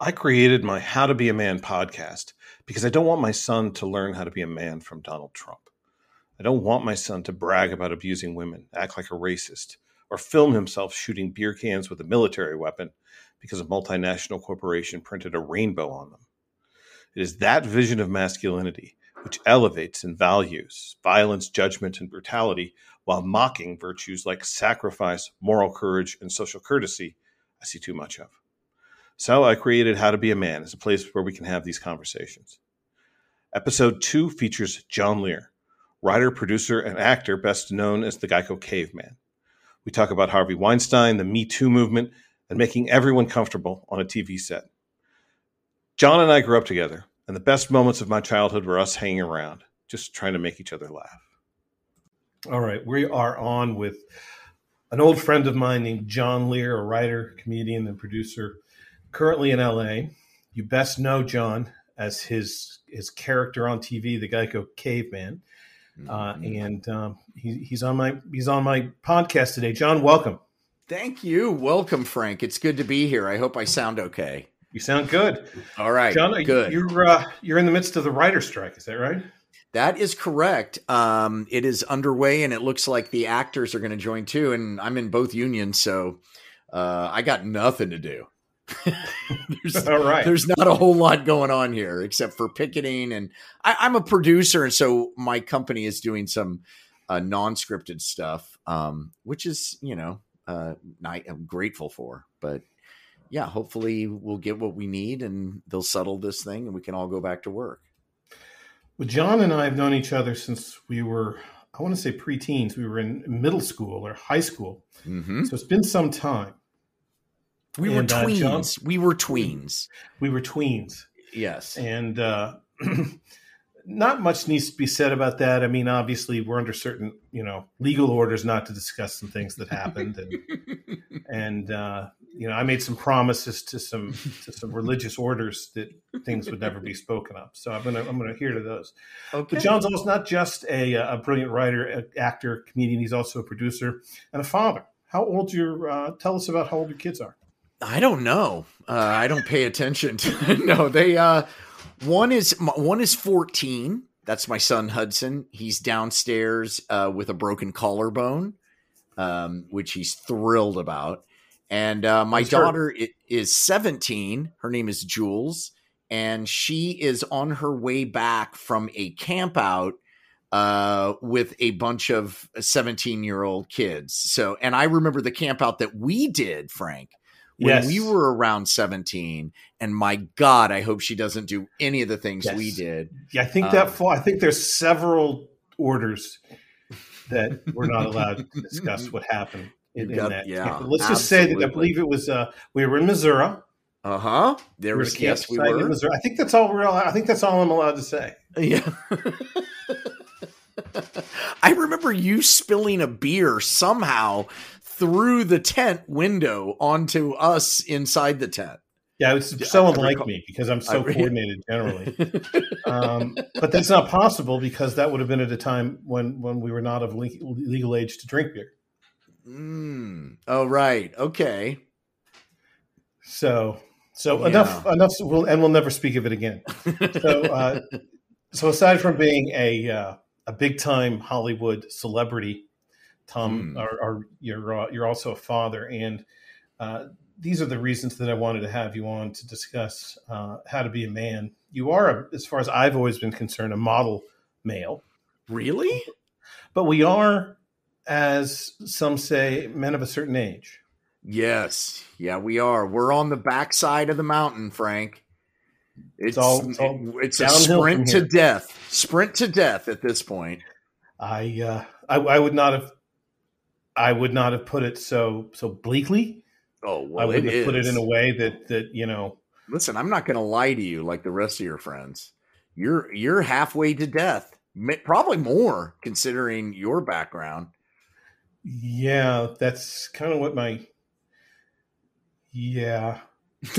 I created my How to Be a Man podcast because I don't want my son to learn how to be a man from Donald Trump. I don't want my son to brag about abusing women, act like a racist, or film himself shooting beer cans with a military weapon because a multinational corporation printed a rainbow on them. It is that vision of masculinity which elevates and values violence, judgment, and brutality while mocking virtues like sacrifice, moral courage, and social courtesy I see too much of. So I created How to Be a Man as a place where we can have these conversations. Episode 2 features John Lehr, writer, producer, and actor best known as the Geico Caveman. We talk about Harvey Weinstein, the Me Too movement, and making everyone comfortable on a TV set. John and I grew up together, and the best moments of my childhood were us hanging around, just trying to make each other laugh. All right, we are on with an old friend of mine named John Lehr, a writer, comedian, and producer, currently in LA. You best know John as his his character on TV, the Geico Caveman, uh, Mhm. and um, he, he's on my he's on my podcast today. John, welcome. Thank you. Welcome, Frank. It's good to be here. I hope I sound okay. You sound good, All right. John. good. You're uh, you're in the midst of the writer strike, is that right? That is correct. Um, it is underway, and it looks like the actors are going to join too. And I'm in both unions, so uh, I got nothing to do. there's, All right. there's not a whole lot going on here except for picketing, and I, I'm a producer, and so my company is doing some uh, non-scripted stuff, um, which is you know uh, ni- I'm grateful for. But yeah, hopefully we'll get what we need, and they'll settle this thing, and we can all go back to work. Well, John and I have known each other since we were, I want to say preteens. We were in middle school or high school. hmm So it's been some time. We were And, uh, tweens. John- we were tweens. We were tweens. Yes. And uh, not much needs to be said about that. I mean, obviously, we're under certain, you know, legal orders not to discuss some things that happened. And, and uh, you know, I made some promises to some to some religious orders that things would never be spoken of. So I'm gonna I'm gonna adhere to those. okay. But John's also not just a, a brilliant writer, a- actor, comedian. He's also a producer and a father. How old your? Uh, tell us about how old your kids are. I don't know. Uh, I don't pay attention to. no, they. Uh, one is one is fourteen. That's my son Hudson. He's downstairs uh, with a broken collarbone, um, which he's thrilled about. And uh, my her? daughter is seventeen. Her name is Jules, and she is on her way back from a camp out uh, with a bunch of 17 year old kids. So, and I remember the camp out that we did, Frank, when Yes. we were around 17. And my God, I hope she doesn't do any of the things Yes. we did. Yeah, I think that Um, fall. I think there's several orders that we're not allowed to discuss what happened in, You in that. yeah, camp. Let's just say that I believe it was. Uh, we were in Missouri. Uh huh. There We was, yes, we campsite in were. Missouri. I think that's all we're. Allowed, I think that's all I'm allowed to say. Yeah. I remember you spilling a beer somehow through the tent window onto us inside the tent. Yeah, it's Yeah, so I unlike recall- me because I'm so I coordinated generally. um, but that's not possible because that would have been at a time when when we were not of le- legal age to drink beer. Mm. Oh, right. Okay. So so Yeah. enough enough. We'll, and we'll never speak of it again. So uh, so aside from being a uh, a big time Hollywood celebrity, Tom, Hmm. are, are you're uh, you're also a father, and uh, these are the reasons that I wanted to have you on to discuss uh, how to be a man. You are, a, as far as I've always been concerned, a model male, Really? but we are, as some say, men of a certain age. Yes. Yeah, we are. We're on the backside of the mountain, Frank. It's all- it's all it's a sprint to death. Sprint to death at this point. I, uh, I I would not have I would not have put it so so bleakly. Oh, I well, would it have put it in a way that that you know Listen, I'm not going to lie to you like the rest of your friends. You're you're halfway to death. Probably more considering your background. yeah that's kind of what my yeah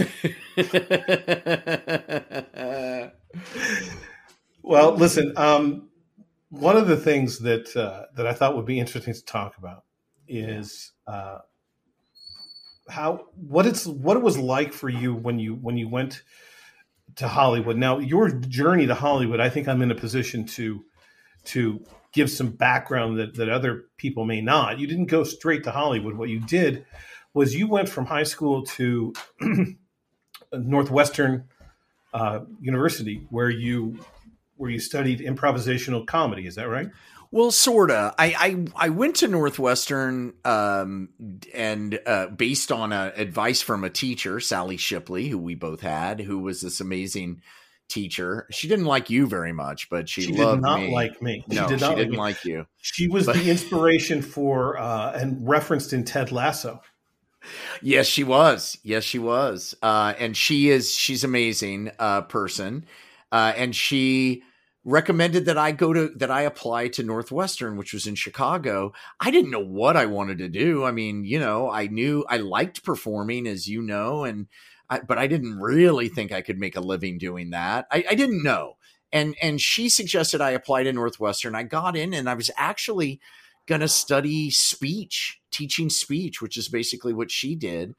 well listen um one of the things that uh, that I thought would be interesting to talk about is uh, how what it's what it was like for you when you when you went to Hollywood. Now, your journey to Hollywood, I think I'm in a position to to give some background that, that other people may not. You didn't go straight to Hollywood. What you did was you went from high school to Northwestern uh, University, where you where you studied improvisational comedy. Is that right? Well, sorta. I I, I went to Northwestern, um, and uh, based on a, advice from a teacher, Sally Shipley, who we both had, who was this amazing teacher. She didn't like you very much, but she, She loved did not me. like me. no, she did she not didn't like like you. She was But- the inspiration for uh, and referenced in Ted Lasso. Yes, she was. Yes, she was. Uh, and she is. She's amazing uh, person. Uh, and she recommended that I go to that I apply to Northwestern, which was in Chicago. I didn't know what I wanted to do. I mean, you know, I knew I liked performing, as you know, and I, but I didn't really think I could make a living doing that. I, I didn't know. And and she suggested I apply to Northwestern. I got in, and I was actually going to study speech, teaching speech, which is basically what she did.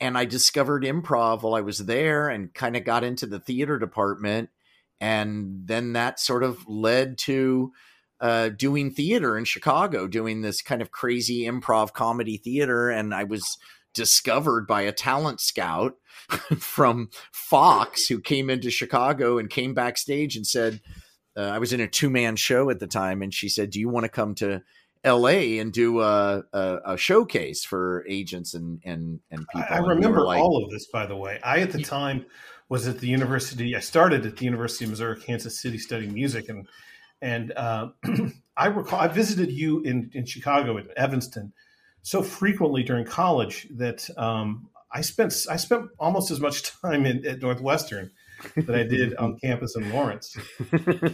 And I discovered improv while I was there and kind of got into the theater department. And then that sort of led to uh, doing theater in Chicago, doing this kind of crazy improv comedy theater. And I was discovered by a talent scout from Fox who came into Chicago and came backstage and said, uh, I was in a two man show at the time. And she said, Do you want to come to LA and do a, a, a showcase for agents and and and people. I we remember like, all of this, by the way. I at the time was at the university. I started at the University of Missouri Kansas City studying music, and and uh, I recall I visited you in in Chicago in Evanston so frequently during college that um, I spent I spent almost as much time in, at Northwestern that I did on campus in Lawrence,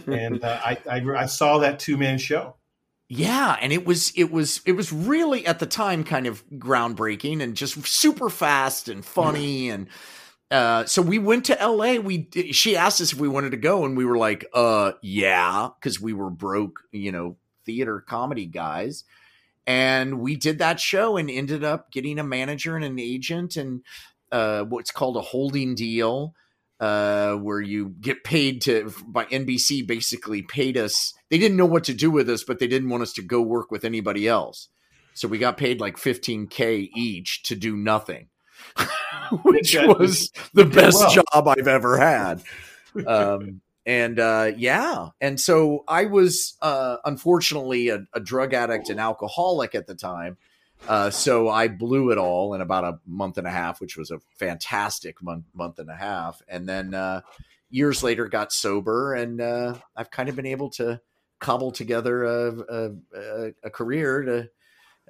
and uh, I, I I saw that two man show. Yeah, and it was it was it was really at the time kind of groundbreaking and just super fast and funny and uh so we went to LA we she asked us if we wanted to go and we were like uh yeah cuz we were broke, you know, theater comedy guys. And we did that show and ended up getting a manager and an agent and uh what's called a holding deal uh, where you get paid to by NBC basically paid us. They didn't know what to do with us, but they didn't want us to go work with anybody else. So we got paid like 15k each to do nothing, which was the best well. job I've ever had. Um, and uh, yeah, and so I was uh, unfortunately a, a drug addict and alcoholic at the time. Uh, so I blew it all in about a month and a half, which was a fantastic month, month and a half. And then uh, years later, got sober, and uh, I've kind of been able to cobble together a, a, a, a career to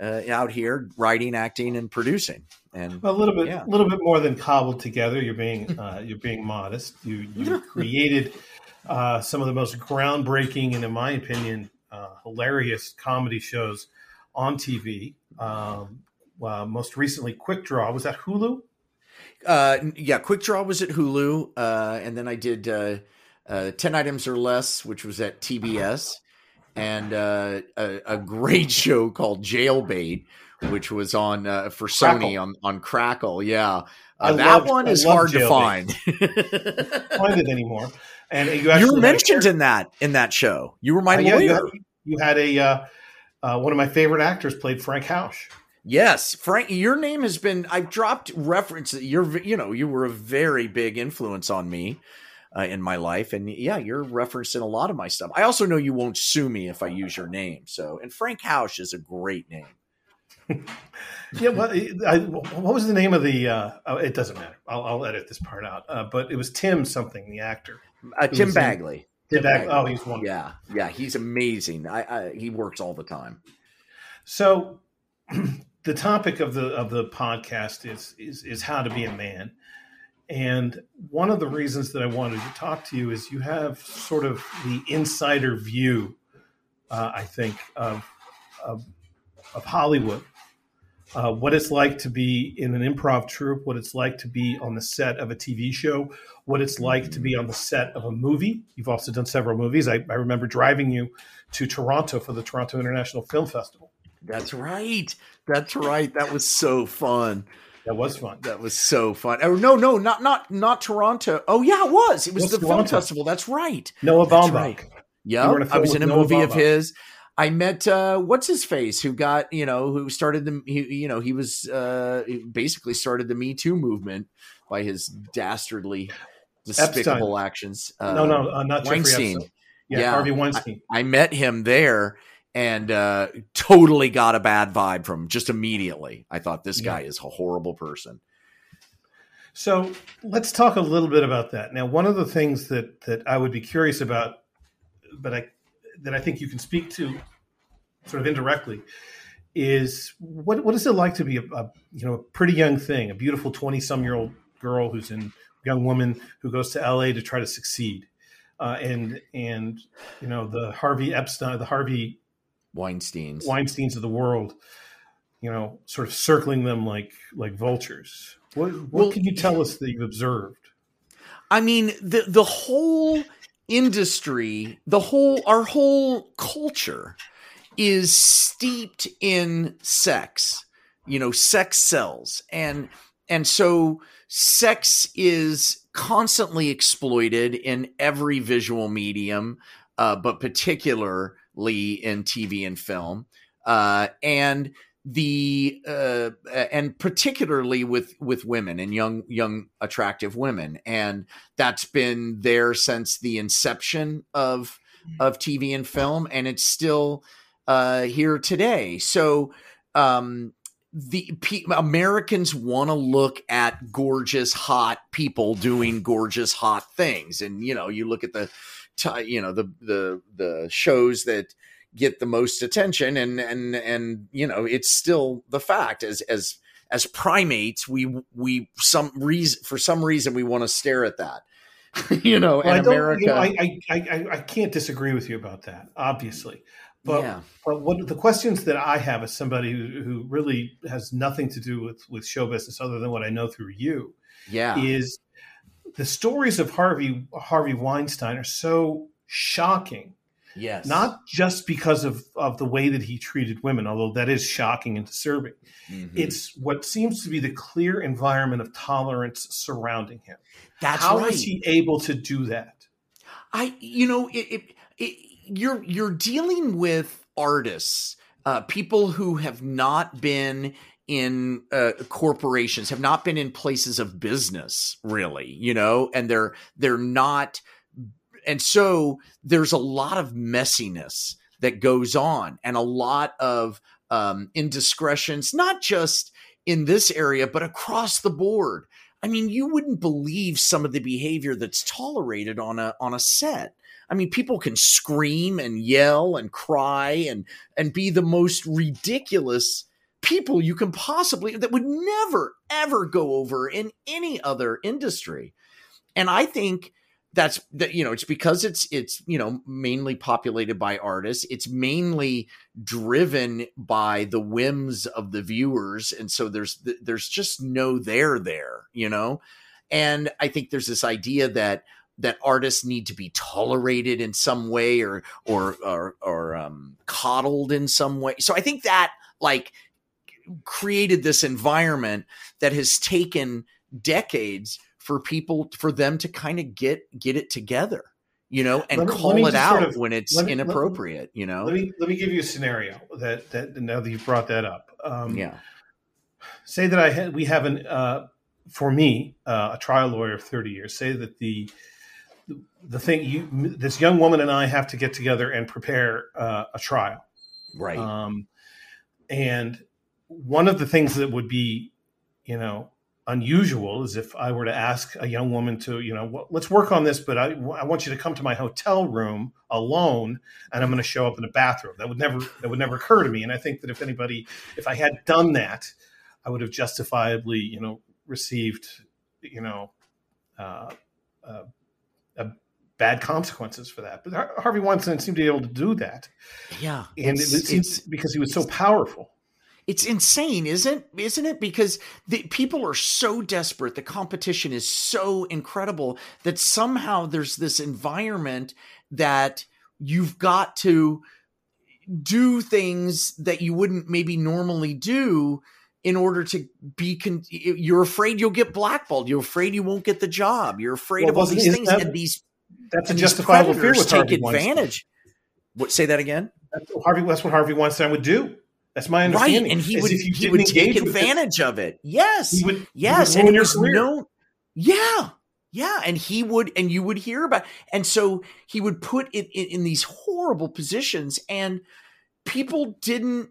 uh, out here writing, acting, and producing. And a little bit, Yeah. a little bit more than cobbled together. You're being, uh, you're being modest. You, you created uh, some of the most groundbreaking and, in my opinion, uh, hilarious comedy shows on TV. Um, well, most recently, Quick Draw was that Hulu. Uh, yeah, Quick Draw was at Hulu, uh, and then I did uh, uh, Ten Items or Less, which was at TBS, and uh, a, a great show called Jailbait, which was on uh, for Sony Crackle. on on Crackle. Yeah, uh, that loved- one is hard to find. Find it anymore. And you you were mentioned in that in that show. You were my Uh, yeah, you had, you had a uh, uh, one of my favorite actors played Frank Hausch. Yes, Frank, your name has been. I've dropped reference. You're, you know, you were a very big influence on me uh, in my life, and yeah, you're referenced in a lot of my stuff. I also know you won't sue me if I use your name. So, and Frank Hausch is a great name. Yeah, what, I, what was the name of the? Uh, oh, it doesn't matter. I'll, I'll edit this part out. Uh, but it was Tim something, the actor. Uh, Tim Bagley. Tim Bag- Bagley. oh, he's wonderful. Yeah, yeah, he's amazing. I, I he works all the time. So, the topic of the of the podcast is is is how to be a man, and one of the reasons that I wanted to talk to you is you have sort of the insider view, uh, I think, of of, of Hollywood. uh, what it's like to be in an improv troupe, what it's like to be on the set of a TV show, what it's like to be on the set of a movie. You've also done several movies. I, I remember driving you to Toronto for the Toronto International Film Festival. That's right. That's right. That was so fun. That was fun. That was so fun. Oh no, no, not not not Toronto. Oh yeah, it was. It was the Toronto? film festival. That's right. Noah Baumbach. Right. Yeah, I was in a Noah movie Baumbach. of his. I met uh, what's his face who got you know who started the he, you know he was uh, basically started the Me Too movement by his dastardly despicable Epstein. actions. Uh, no, no, uh, not Weinstein. Yeah, yeah, Harvey Weinstein. I, I, met him there and uh, totally got a bad vibe from him just immediately. I thought this guy yeah. is a horrible person. So let's talk a little bit about that. Now, one of the things that that I would be curious about, but I that I think you can speak to sort of indirectly is what what is it like to be a, a you know a pretty young thing, a beautiful twenty some year old girl who's in young woman who goes to LA to try to succeed, uh, and and you know the Harvey Epstein, the Harvey Weinstein's Weinstein's of the world, you know, sort of circling them like like vultures. What what well, can you tell us that you've observed? I mean, the the whole industry, the whole our whole culture is steeped in sex. You know, sex sells. And and so sex is constantly exploited in every visual medium, uh, but particularly in TV and film. Uh, and the uh, and particularly with with women and young young attractive women. And that's been there since the inception of of TV and film and it's still uh, here today. So um, the Americans want to look at gorgeous hot people doing gorgeous hot things. And you know you look at the t- you know the the the shows that get the most attention and and and you know it's still the fact as as as primates we we some reason for some reason we want to stare at that you know well, and america you know, I, I i can't disagree with you about that obviously. But, yeah. but what the questions that I have as somebody who, who really has nothing to do with, with show business other than what I know through you, yeah, is the stories of Harvey Harvey Weinstein are so shocking Yes. Not just because of, of the way that he treated women, although that is shocking and disturbing. Mm-hmm. It's what seems to be the clear environment of tolerance surrounding him. That's How right. is he able to do that? I, you know, it, it, it, you're you're dealing with artists, uh, people who have not been in uh, corporations, have not been in places of business, really, you know, and they're they're not and so there's a lot of messiness that goes on and a lot of um, indiscretions, not just in this area, but across the board. I mean, you wouldn't believe some of the behavior that's tolerated on a on a set. I mean, people can scream and yell and cry and and be the most ridiculous people you can possibly that would never ever go over in any other industry. And I think that's that you know it's because it's it's you know mainly populated by artists. It's mainly driven by the whims of the viewers. And so there's there's just no there there you know? And i think there's this idea that that artists need to be tolerated in some way or or or, or um, coddled in some way. So i think that like created this environment that has taken decades for people for them to kind of get get it together you know and me, call it out sort of, when it's me, inappropriate me, you know? Let me let me give you a scenario that that now that you've brought that up. Um, yeah. say that i had we have an uh, for me uh, a trial lawyer of 30 years. Say that the the thing you this young woman and i have to get together and prepare uh, a trial. Right. Um, and one of the things that would be you know unusual is if I were to ask a young woman to, you know, well, let's work on this, but I, I want you to come to my hotel room alone, and I'm going to show up in a bathroom. That would never that would never occur to me. And I think that if anybody, if I had done that, I would have justifiably, you know, received, you know, uh, uh, bad consequences for that. But Harvey Weinstein seemed to be able to do that. Yeah, and it, it seems because he was so powerful it's insane, isn't isn't it? Because the, people are so desperate, the competition is so incredible that somehow there's this environment that you've got to do things that you wouldn't maybe normally do in order to be con- you're afraid you'll get blackballed. You're afraid you won't get the job. You're afraid well, of all these things that, and these that's a justifiable fear with take Harvey advantage. What say that again? That's Harvey that's what Harvey Weinstein would do that's my understanding right and he would he would take advantage of it yes he would, yes he would and it was known yeah yeah, and he would, and you would hear about, and so he would put it in, in, these horrible positions, and people didn't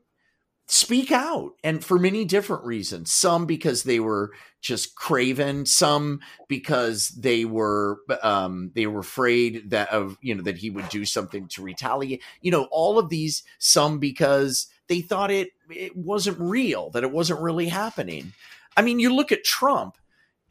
speak out, and for many different reasons. Some because they were just craven, some because they were um, they were afraid that of you know that he would do something to retaliate. You know, all of these. Some because they thought it it wasn't real, that it wasn't really happening. I mean, you look at Trump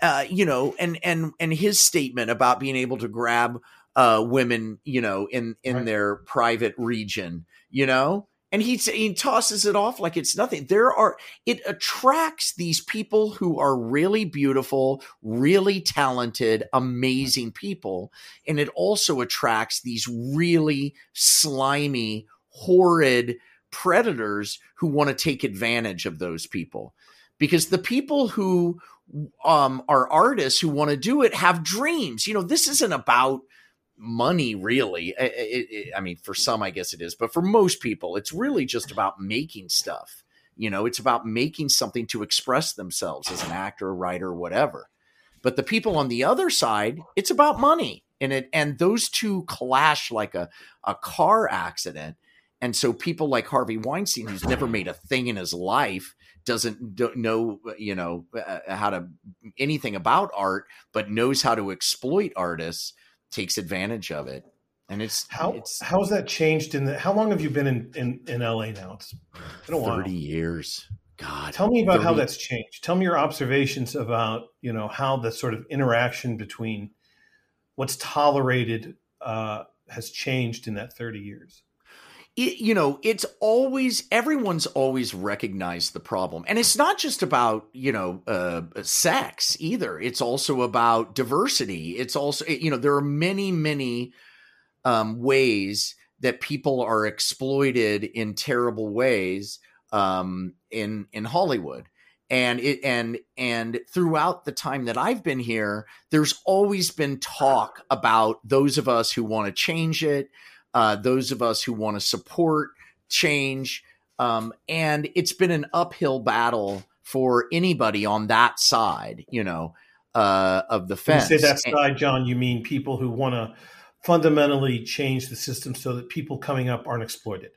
uh, you know, and and and his statement about being able to grab uh, women, you know, in in right. their private region, you know, and he he tosses it off like it's nothing. There are it attracts these people who are really beautiful, really talented, amazing people, and it also attracts these really slimy, horrid predators who want to take advantage of those people because the people who um, are artists who want to do it have dreams. You know, this isn't about money really. It, it, it, I mean, for some, I guess it is, but for most people, it's really just about making stuff. You know, it's about making something to express themselves as an actor, writer, whatever. But the people on the other side, it's about money. And it and those two clash like a, a car accident. And so people like Harvey Weinstein, who's never made a thing in his life, doesn't know you know uh, uh, how to anything about art but knows how to exploit artists takes advantage of it. And it's how it's, how's that changed in the how long have you been in in, in la now? It's been a 30 while. years. God. Tell me about 30. how that's changed. Tell me your observations about you know how the sort of interaction between what's tolerated uh, has changed in that 30 years it, you know, it's always everyone's always recognized the problem, and it's not just about you know uh, sex either. It's also about diversity. It's also you know there are many many um, ways that people are exploited in terrible ways um, in in Hollywood and it and and throughout the time that I've been here, there's always been talk about those of us who want to change it, uh, those of us who want to support change. Um, and it's been an uphill battle for anybody on that side, you know, uh, of the fence. When you say that side, John, you mean people who want to fundamentally change the system so that people coming up aren't exploited.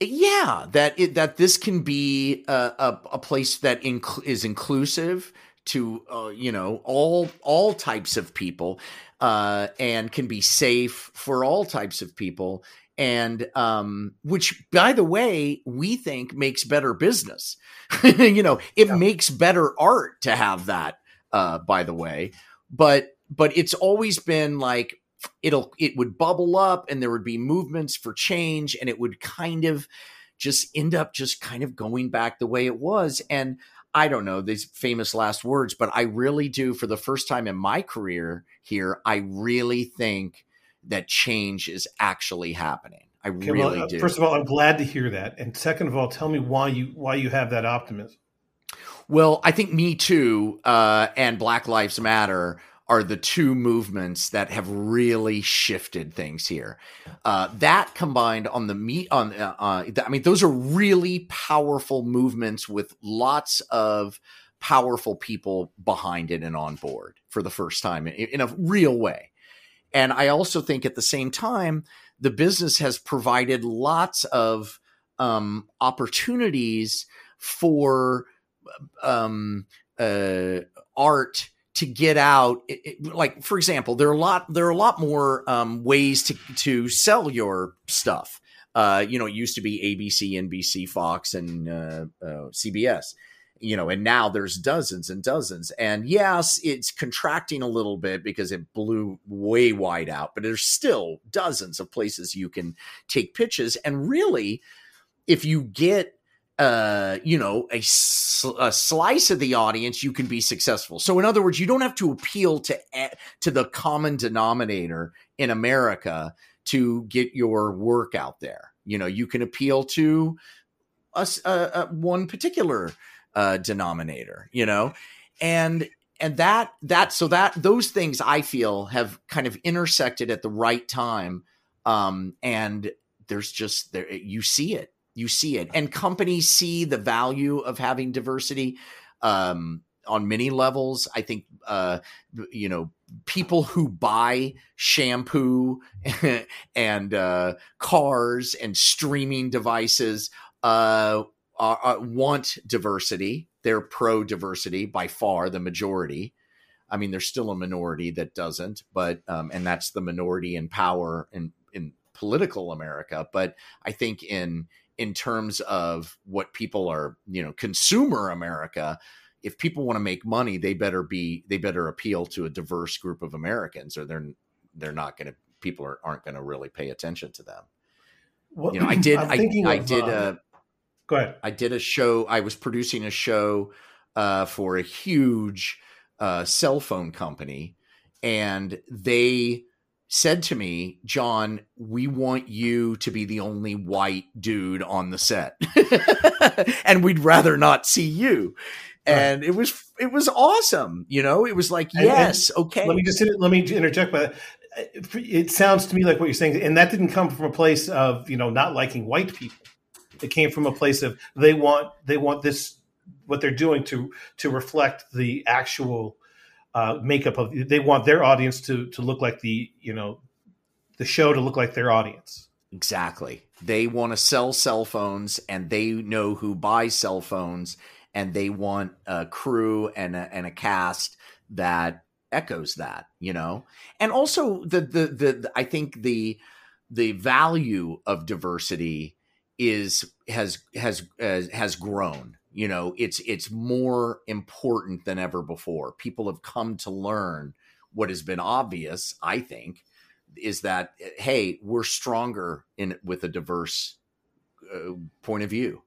Yeah, that it, that this can be a, a, a place that inc- is inclusive to uh, you know all all types of people uh, and can be safe for all types of people. And um, which by the way we think makes better business. You know it yeah. makes better art to have that uh, by the way. But but it's always been like it'll it would bubble up and there would be movements for change and it would kind of just end up just kind of going back the way it was. And I don't know these famous last words, but I really do, for the first time in my career here, I really think that change is actually happening. I okay, really well, do. First of all, I'm glad to hear that, and second of all, tell me why you why you have that optimism. Well, I think Me Too uh, and Black Lives Matter are the two movements that have really shifted things here. Uh, that combined on the meet on, uh, uh, I mean, those are really powerful movements with lots of powerful people behind it and on board for the first time in, in a real way. And I also think at the same time, the business has provided lots of um, opportunities for um, uh, art to get out it, it, like for example there are a lot there are a lot more um, ways to to sell your stuff. Uh, you know it used to be abc nbc fox and uh, uh, cbs you know and now there's dozens and dozens. And yes it's contracting a little bit because it blew way wide out but there's still dozens of places you can take pitches. And really if you get uh, you know, a, sl- a, slice of the audience, you can be successful. So, in other words, you don't have to appeal to to the common denominator in America to get your work out there. You know, you can appeal to us one particular uh, denominator. You know, and and that that so that those things I feel have kind of intersected at the right time, um, and there's just there you see it you see it. And companies see the value of having diversity um, on many levels. I think uh, you know people who buy shampoo and uh, cars and streaming devices uh, are, are, want diversity. They're pro diversity by far the majority. I mean there's still a minority that doesn't but um, and that's the minority in power in in political america. But i think in in terms of what people are, you know, consumer America, if people want to make money, they better be they better appeal to a diverse group of Americans, or they're they're not going to people are, aren't going to really pay attention to them. Well, you know, I did I, I of, did uh, a go ahead. I did a show. I was producing a show uh, for a huge uh, cell phone company, and they said to me, John, we want you to be the only white dude on the set. and we'd rather not see you. And it was it was awesome, you know. It was like, yes, and, and okay. Let me just let me interject, but it sounds to me like what you're saying, and that didn't come from a place of you know not liking white people. It came from a place of they want they want this what they're doing to to reflect the actual uh, makeup of they want their audience to to look like the you know the show to look like their audience. Exactly. They want to sell cell phones and they know who buys cell phones and they want a crew and a, and a cast that echoes that you know? And also the, the the i think the the value of diversity is has has has, has grown you know it's it's more important than ever before. People have come to learn what has been obvious i think is that hey we're stronger in with a diverse uh, point of view.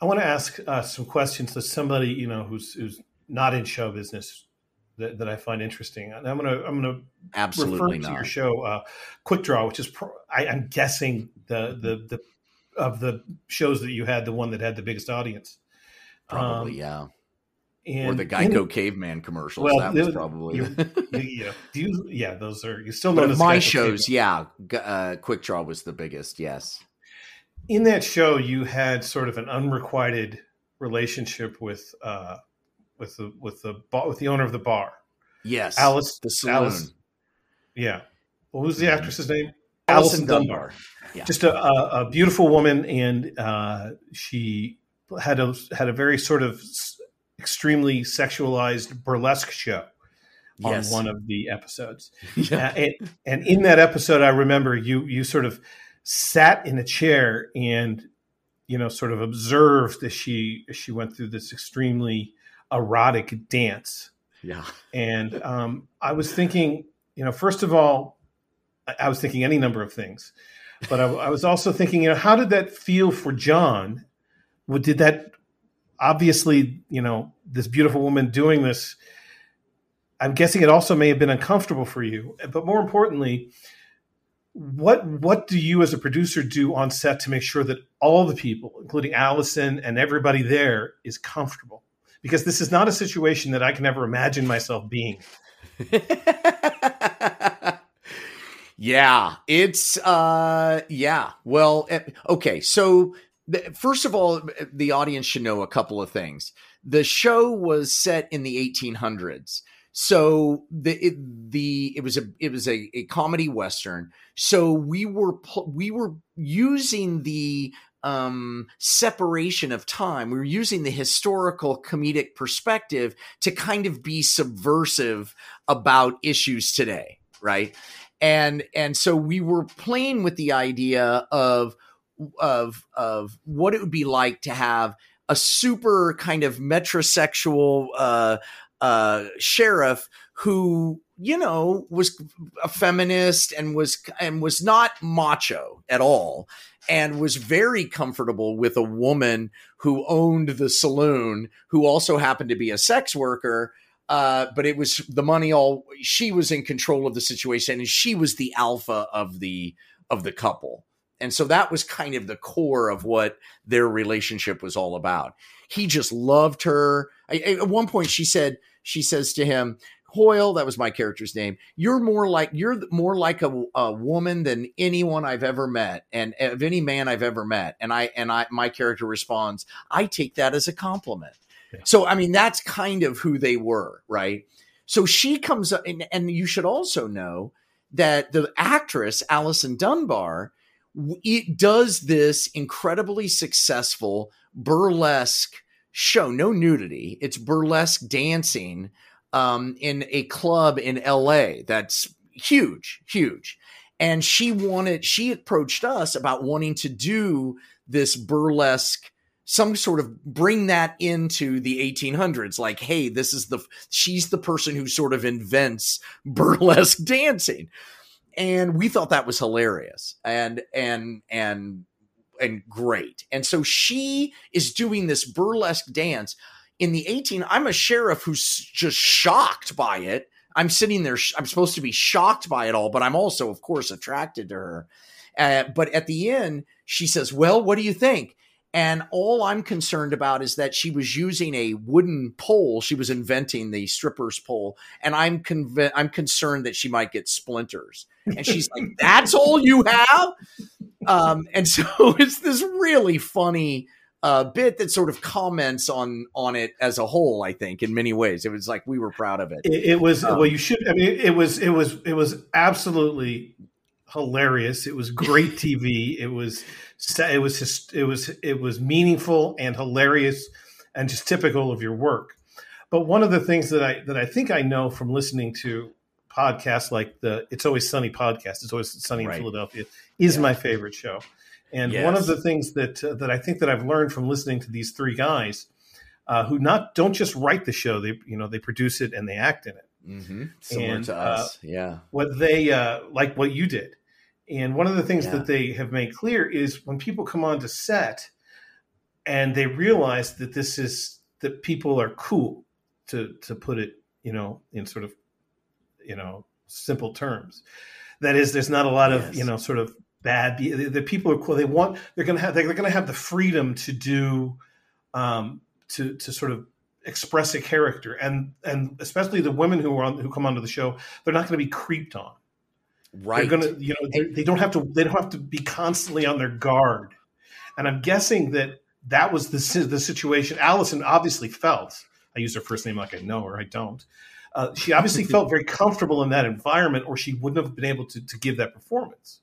I want to ask uh, some questions to somebody you know who's who's not in show business that, that I find interesting. And I'm gonna I'm gonna absolutely refer to your show, uh, Quick Draw, which is pro- I, am guessing the the the of the shows that you had, the one that had the biggest audience. Probably, um, yeah. And or the Geico in, caveman commercials. Well, that was probably yeah. Do you, yeah, those are you still know my Geico shows. Caveman. Yeah, uh, Quick Draw was the biggest. Yes. In that show, you had sort of an unrequited relationship with uh, with the with the with the owner of the bar. Yes, Alice. The saloon. Alice, yeah. What was the actress's name? Allison Dunbar. Dunbar. Yeah. Just a, a, beautiful woman, and uh, she had a had a very sort of extremely sexualized burlesque show on yes. one of the episodes. yeah. uh, and, and in that episode, I remember you you sort of sat in a chair and you know sort of observed as she as she went through this extremely erotic dance. Yeah. And um, I was thinking, you know, first of all, I was thinking any number of things, but I, I, was also thinking, you know, how did that feel for John? Did that obviously, you know, this beautiful woman doing this? I'm guessing it also may have been uncomfortable for you, but more importantly, what what do you as a producer do on set to make sure that all the people, including Allison and everybody there, is comfortable? Because this is not a situation that I can ever imagine myself being. Yeah, it's uh yeah. Well, eh, okay. So first of all, the audience should know a couple of things. The show was set in the 1800s. So the it, the it was a it was a, a comedy western. So we were we were using the um, separation of time. We were using the historical comedic perspective to kind of be subversive about issues today, right? and and so we were playing with the idea of of of what it would be like to have a super kind of metrosexual uh, uh, sheriff who you know, was a feminist and was and was not macho at all and was very comfortable with a woman who owned the saloon who also happened to be a sex worker uh, but it was the money all she was in control of the situation and she was the alpha of the of the couple and so that was kind of the core of what their relationship was all about he just loved her I, at one point she said she says to him Hoyle, that was my character's name. You're more like you're more like a, a woman than anyone I've ever met, and of any man I've ever met. And I and I my character responds, I take that as a compliment. So I mean, that's kind of who they were, right? So she comes up, and, and you should also know that the actress Allison Dunbar it does this incredibly successful burlesque show. No nudity; it's burlesque dancing um, in a club in LA that's huge, huge. And she wanted, she approached us about wanting to do this burlesque, some sort of bring that into the 1800s. Like, hey, this is the, she's the person who sort of invents burlesque dancing. And we thought that was hilarious and, and, and, and great. And so she is doing this burlesque dance in the 18, I'm a sheriff who's just shocked by it. I'm sitting there, I'm supposed to be shocked by it all, but I'm also, of course, attracted to her. Uh, but at the end, she says, Well, what do you think? And all I'm concerned about is that she was using a wooden pole. She was inventing the stripper's pole, and I'm conv- I'm concerned that she might get splinters. And she's like, "That's all you have." Um, and so it's this really funny a bit that sort of comments on on it as a whole. I think in many ways, it was like we were proud of it. It, it was um, well, you should. I mean, it was it was it was absolutely hilarious. It was great TV. It was it was just, it was it was meaningful and hilarious, and just typical of your work. But one of the things that I that I think I know from listening to podcasts like the It's Always Sunny podcast, It's Always Sunny right. in Philadelphia, is yeah. my favorite show. And yes. one of the things that uh, that I think that I've learned from listening to these three guys, uh, who not don't just write the show, they you know they produce it and they act in it. Mm-hmm. Similar and, to uh, us, uh, yeah. What they uh, like, what you did, and one of the things yeah. that they have made clear is when people come on to set, and they realize that this is that people are cool, to to put it, you know, in sort of, you know, simple terms. That is, there's not a lot of yes. you know, sort of bad. The, the, people are cool. They want. They're going to have. They're going to have the freedom to do, um, to to sort of express a character, and and especially the women who are on who come onto the show, they're not going to be creeped on. Right. They're to. You know, they don't have to. They don't have to be constantly on their guard. And I'm guessing that that was the the situation. Allison obviously felt. I use her first name like I know her. I don't. Uh, she obviously felt very comfortable in that environment, or she wouldn't have been able to, to give that performance.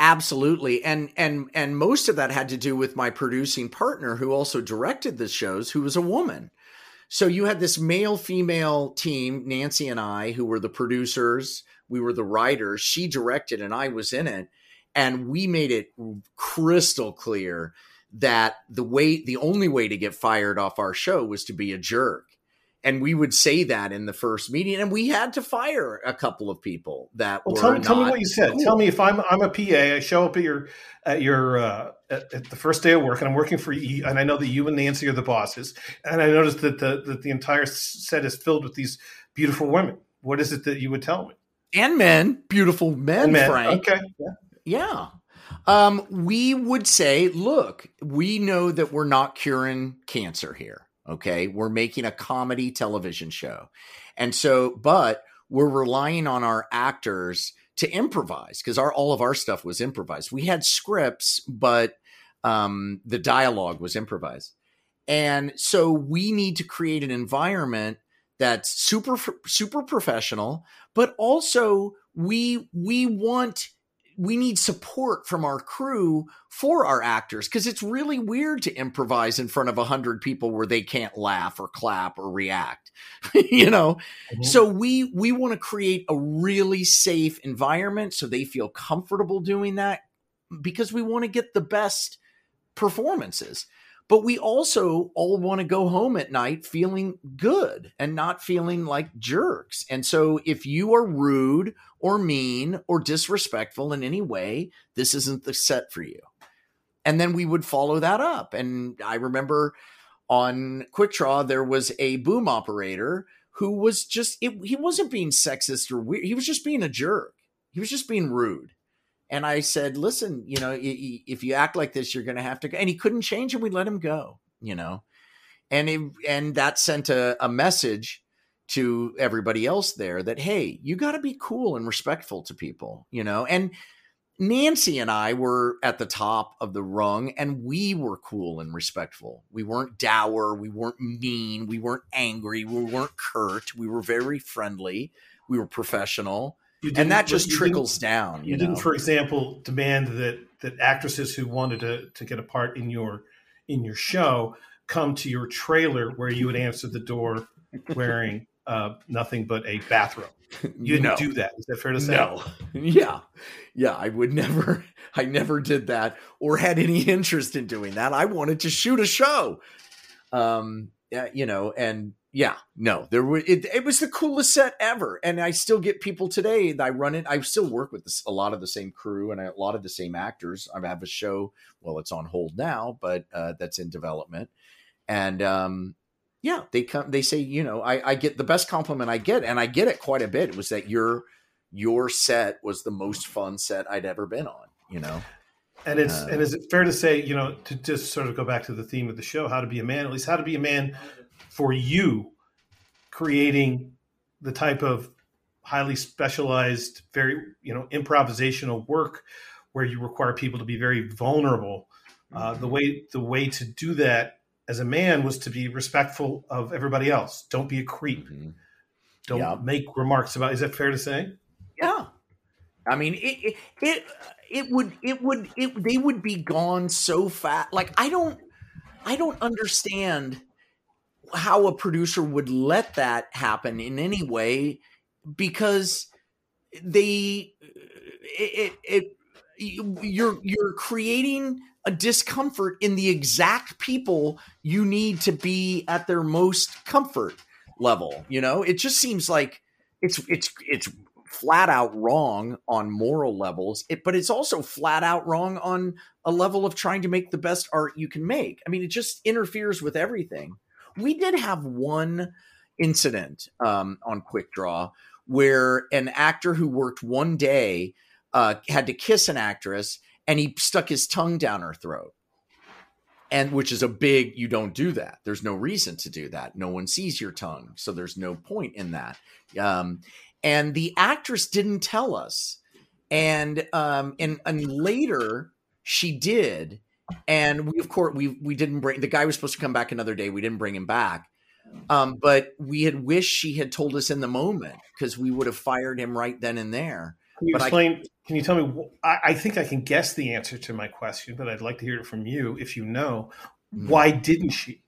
Absolutely. And and and most of that had to do with my producing partner who also directed the shows who was a woman. So you had this male female team, Nancy and I, who were the producers, we were the writers, she directed and I was in it, and we made it crystal clear that the way the only way to get fired off our show was to be a jerk and we would say that in the first meeting, and we had to fire a couple of people that well, tell me, tell me what you said. Cool. Tell me if I'm I'm a PA, I show up at your at your uh, at, at, the first day of work, and I'm working for you, and I know that you and Nancy are the bosses, and I noticed that the that the entire set is filled with these beautiful women. What is it that you would tell me? And men, beautiful men, men. Frank. Okay, yeah. yeah. Um, we would say, look, we know that we're not curing cancer here Okay. We're making a comedy television show. And so, but we're relying on our actors to improvise because our all of our stuff was improvised. We had scripts, but um, the dialogue was improvised. And so we need to create an environment that's super super professional, but also we we want we need support from our crew for our actors because it's really weird to improvise in front of a hundred people where they can't laugh or clap or react you know mm-hmm. so we we want to create a really safe environment so they feel comfortable doing that because we want to get the best performances but we also all want to go home at night feeling good and not feeling like jerks. And so if you are rude or mean or disrespectful in any way, this isn't the set for you. And then we would follow that up. And I remember on Quick Draw, there was a boom operator who was just, it, he wasn't being sexist or weird. He was just being a jerk. He was just being rude. And I said, listen, you know, if you act like this, you're going to have to go. And he couldn't change and we let him go, you know. And it, and that sent a, a message to everybody else there that, hey, you got to be cool and respectful to people, you know. And Nancy and I were at the top of the rung and we were cool and respectful. We weren't dour, we weren't mean, we weren't angry, we weren't curt, we were very friendly, we were professional and that just trickles down. You, you didn't, for example, demand that that actresses who wanted to to get a part in your in your show come to your trailer where you would answer the door wearing uh, nothing but a bathrobe. You didn't no. do that. Is that fair to say? No. Yeah. Yeah. I would never, I never did that or had any interest in doing that. I wanted to shoot a show. Um, yeah, you know, and yeah, no, there were it, it was the coolest set ever, and I still get people today. That I run it. I still work with this, a lot of the same crew and a lot of the same actors. I have a show. Well, it's on hold now, but uh, that's in development, and um, yeah, they come. They say, you know, I, I get the best compliment I get, and I get it quite a bit. Was that your your set was the most fun set I'd ever been on. You know, and it's uh, and is it fair to say, you know, to just sort of go back to the theme of the show, how to be a man, at least how to be a man for you creating the type of highly specialized, very you know improvisational work where you require people to be very vulnerable. Uh, the way the way to do that as a man was to be respectful of everybody else. Don't be a creep. Mm-hmm. Don't yeah. make remarks about. Is that fair to say? Yeah, I mean it. It it, it would it would it they would be gone so fast. Like I don't I don't understand how a producer would let that happen in any way because they it, it, you're you're creating a discomfort in the exact people you need to be at their most comfort level you know it just seems like it's it's it's flat out wrong on moral levels it, but it's also flat out wrong on a level of trying to make the best art you can make i mean it just interferes with everything we did have one incident um, on Quick Draw where an actor who worked one day uh, had to kiss an actress and he stuck his tongue down her throat. And which is a big, you don't do that. There's no reason to do that. No one sees your tongue. So there's no point in that. Um, and the actress didn't tell us. And, um, and, and later she did and we of course we we didn't bring the guy was supposed to come back another day. We didn't bring him back, um, but we had wished she had told us in the moment because we would have fired him right then and there. Can you but explain? I, can you tell me? I, I, think I can guess the answer to my question, but I'd like to hear it from you if you know. Hmm. Why didn't she?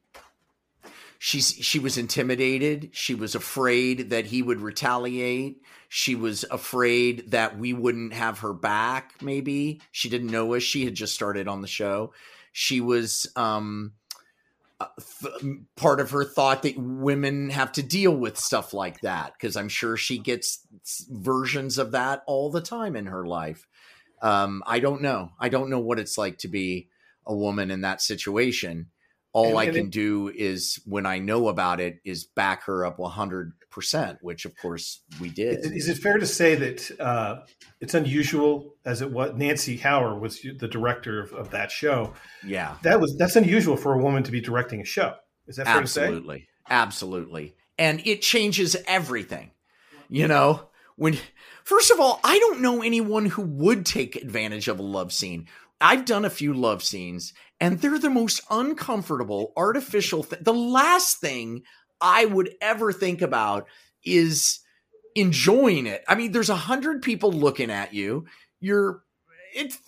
She's she was intimidated. She was afraid that he would retaliate. She was afraid that we wouldn't have her back, maybe. She didn't know us. She had just started on the show. She was um uh, th- part of her thought that women have to deal with stuff like that because I'm sure she gets versions of that all the time in her life. Um, I don't know. I don't know what it's like to be a woman in that situation all and, I can it, do is when I know about it is back her up 100%, which of course we did. Is, is it fair to say that uh, it's unusual as it was Nancy Hower was the director of, of, that show. Yeah. That was, that's unusual for a woman to be directing a show. Is that fair Absolutely. to say? Absolutely. And it changes everything. You know, when first of all, I don't know anyone who would take advantage of a love scene. I've done a few love scenes and they're the most uncomfortable, artificial thing. The last thing I would ever think about is enjoying it. I mean, there's a hundred people looking at you. You're, it's,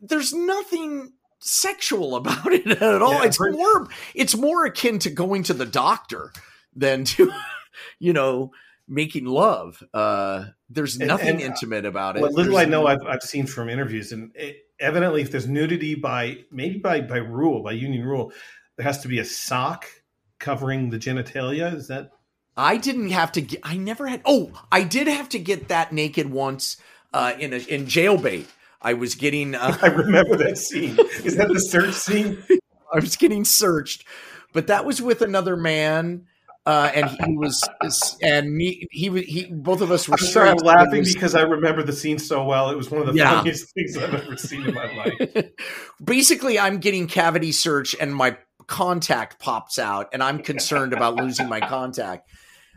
there's nothing sexual about it at all. Yeah, it's more, it's more akin to going to the doctor than to, you know, making love. Uh, there's nothing and, and intimate about it. What little there's I know, I've, I've seen from interviews, and it, evidently, if there's nudity by maybe by by rule, by union rule, there has to be a sock covering the genitalia. Is that? I didn't have to get. I never had. Oh, I did have to get that naked once uh, in a, in jailbait. I was getting. Uh, I remember that scene. Is that the search scene? I was getting searched, but that was with another man. Uh, and he was, and me, he, was he, both of us were. I'm sorry, I'm laughing because I remember the scene so well. It was one of the yeah. funniest things I've ever seen in my life. Basically, I'm getting cavity search, and my contact pops out, and I'm concerned about losing my contact.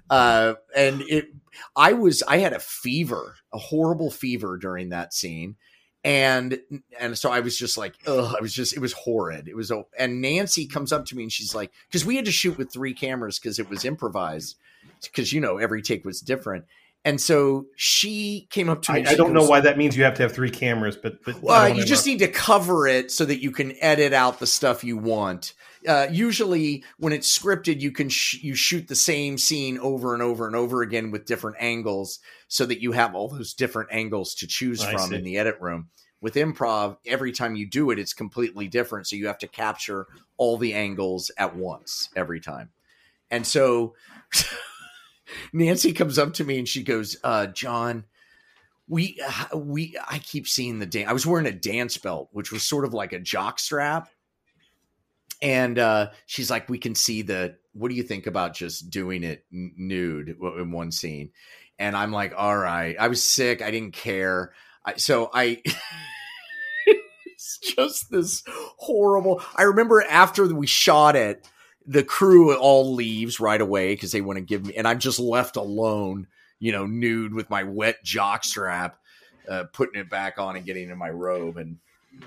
Uh, and it, I was, I had a fever, a horrible fever during that scene and and so I was just like, ugh, I was just it was horrid. It was and Nancy comes up to me and she's like, because we had to shoot with three cameras because it was improvised, because you know every take was different. And so she came up to me. I, I don't goes, know why that means you have to have three cameras, but, but well, you just need to cover it so that you can edit out the stuff you want. Uh, usually, when it's scripted, you can sh- you shoot the same scene over and over and over again with different angles, so that you have all those different angles to choose I from see. in the edit room. With improv, every time you do it, it's completely different. So you have to capture all the angles at once every time. And so Nancy comes up to me and she goes, uh, "John, we we I keep seeing the dance. I was wearing a dance belt, which was sort of like a jock strap." And uh, she's like, "We can see the. What do you think about just doing it nude in one scene?" And I'm like, "All right." I was sick. I didn't care. I, so I. it's just this horrible. I remember after we shot it, the crew all leaves right away because they want to give me, and I'm just left alone, you know, nude with my wet jock strap, uh, putting it back on and getting in my robe and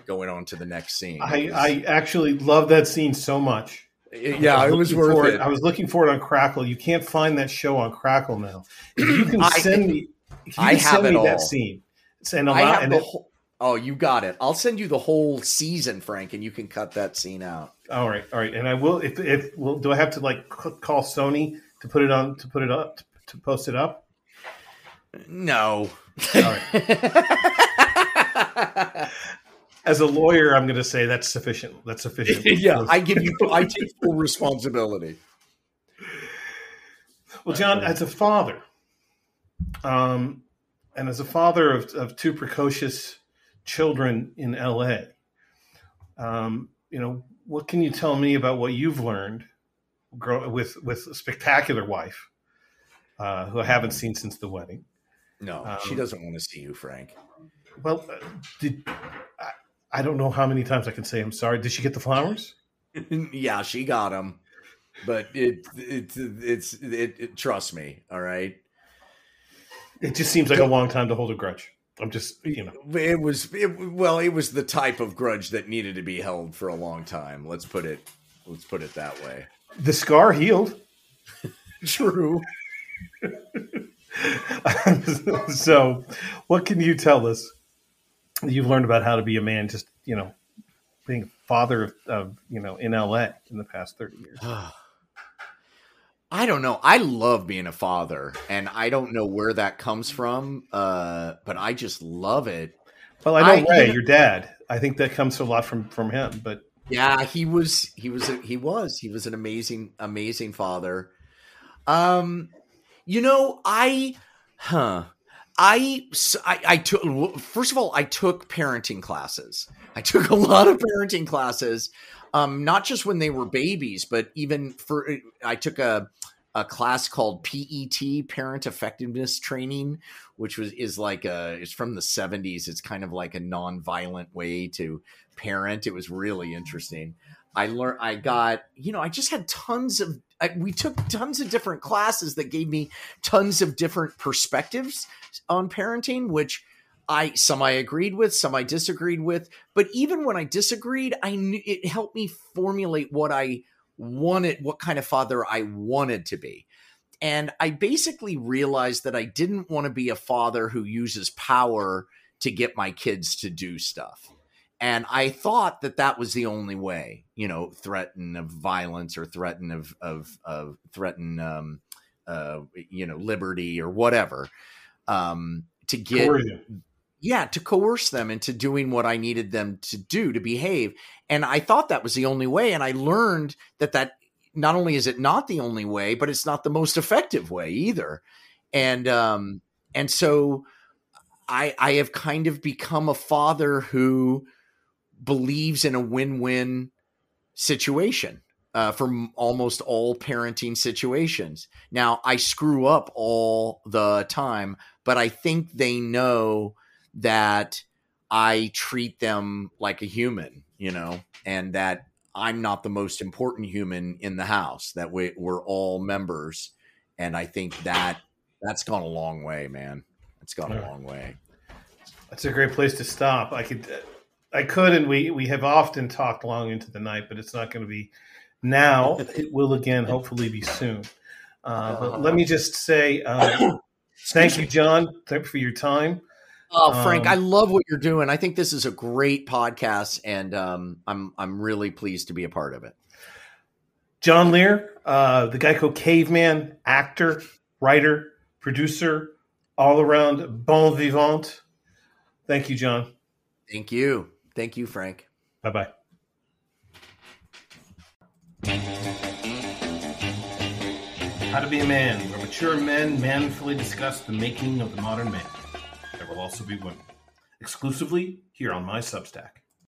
going on to the next scene. I, I actually love that scene so much. Yeah, it was worth it. it. I was looking for it on Crackle. You can't find that show on Crackle now. If you can send I, me, you I have send me all. that scene. And I have and the it, whole, Oh, you got it. I'll send you the whole season, Frank, and you can cut that scene out. All right, all right. And I will. If if will, do I have to like call Sony to put it on to put it up to, to post it up? No. As a lawyer, I'm going to say that's sufficient. That's sufficient. yeah, I give you. I take full responsibility. Well, John, as a father, um, and as a father of, of two precocious children in LA. Um, you know, what can you tell me about what you've learned grow, with with a spectacular wife uh, who I haven't seen since the wedding? No, um, she doesn't want to see you, Frank. Well, uh, did I, I, don't know how many times I can say I'm sorry. Did she get the flowers? yeah, she got them, but it, it, it's it, it, trust me, all right. It just seems like a long time to hold a grudge. I'm just, you know, it was it, well, it was the type of grudge that needed to be held for a long time. Let's put it, let's put it that way. The scar healed. True. so, what can you tell us? You've learned about how to be a man, just you know, being a father of, of you know in LA in the past thirty years. I don't know. I love being a father, and I don't know where that comes from, uh, but I just love it. Well, I know I, Ray, your dad. I think that comes a lot from from him. But yeah, he was he was he was he was an amazing amazing father. Um, you know, I huh. I, I, I took first of all I took parenting classes. I took a lot of parenting classes um, not just when they were babies, but even for I took a a class called PET Parent Effectiveness Training, which was is like a it's from the 70s. It's kind of like a non-violent way to parent. It was really interesting. I learned I got, you know, I just had tons of I, we took tons of different classes that gave me tons of different perspectives on parenting, which I some I agreed with, some I disagreed with, but even when I disagreed, I knew it helped me formulate what I wanted, what kind of father I wanted to be. And I basically realized that I didn't want to be a father who uses power to get my kids to do stuff. And I thought that that was the only way, you know, threaten of violence or threaten of of, of threaten, um, uh, you know, liberty or whatever, um, to get yeah, to coerce them into doing what I needed them to do to behave. And I thought that was the only way. And I learned that that not only is it not the only way, but it's not the most effective way either. And um, and so I I have kind of become a father who believes in a win-win situation uh, for almost all parenting situations. Now, I screw up all the time, but I think they know that I treat them like a human, you know, and that I'm not the most important human in the house, that we, we're all members. And I think that that's gone a long way, man. It's gone a long way. That's a great place to stop. I could, I could, and we we have often talked long into the night, but it's not going to be now. It will again, hopefully, be soon. Uh, but let me just say, uh, thank you, John, Thank you for your time. Oh, Frank, um, I love what you're doing. I think this is a great podcast, and um, I'm I'm really pleased to be a part of it. John Lehr, uh, the Geico caveman, actor, writer, producer, all around bon vivant. Thank you, John. Thank you. Thank you, Frank. Bye bye. How to Be a Man, where mature men manfully discuss the making of the modern man. There will also be women. Exclusively here on my Substack.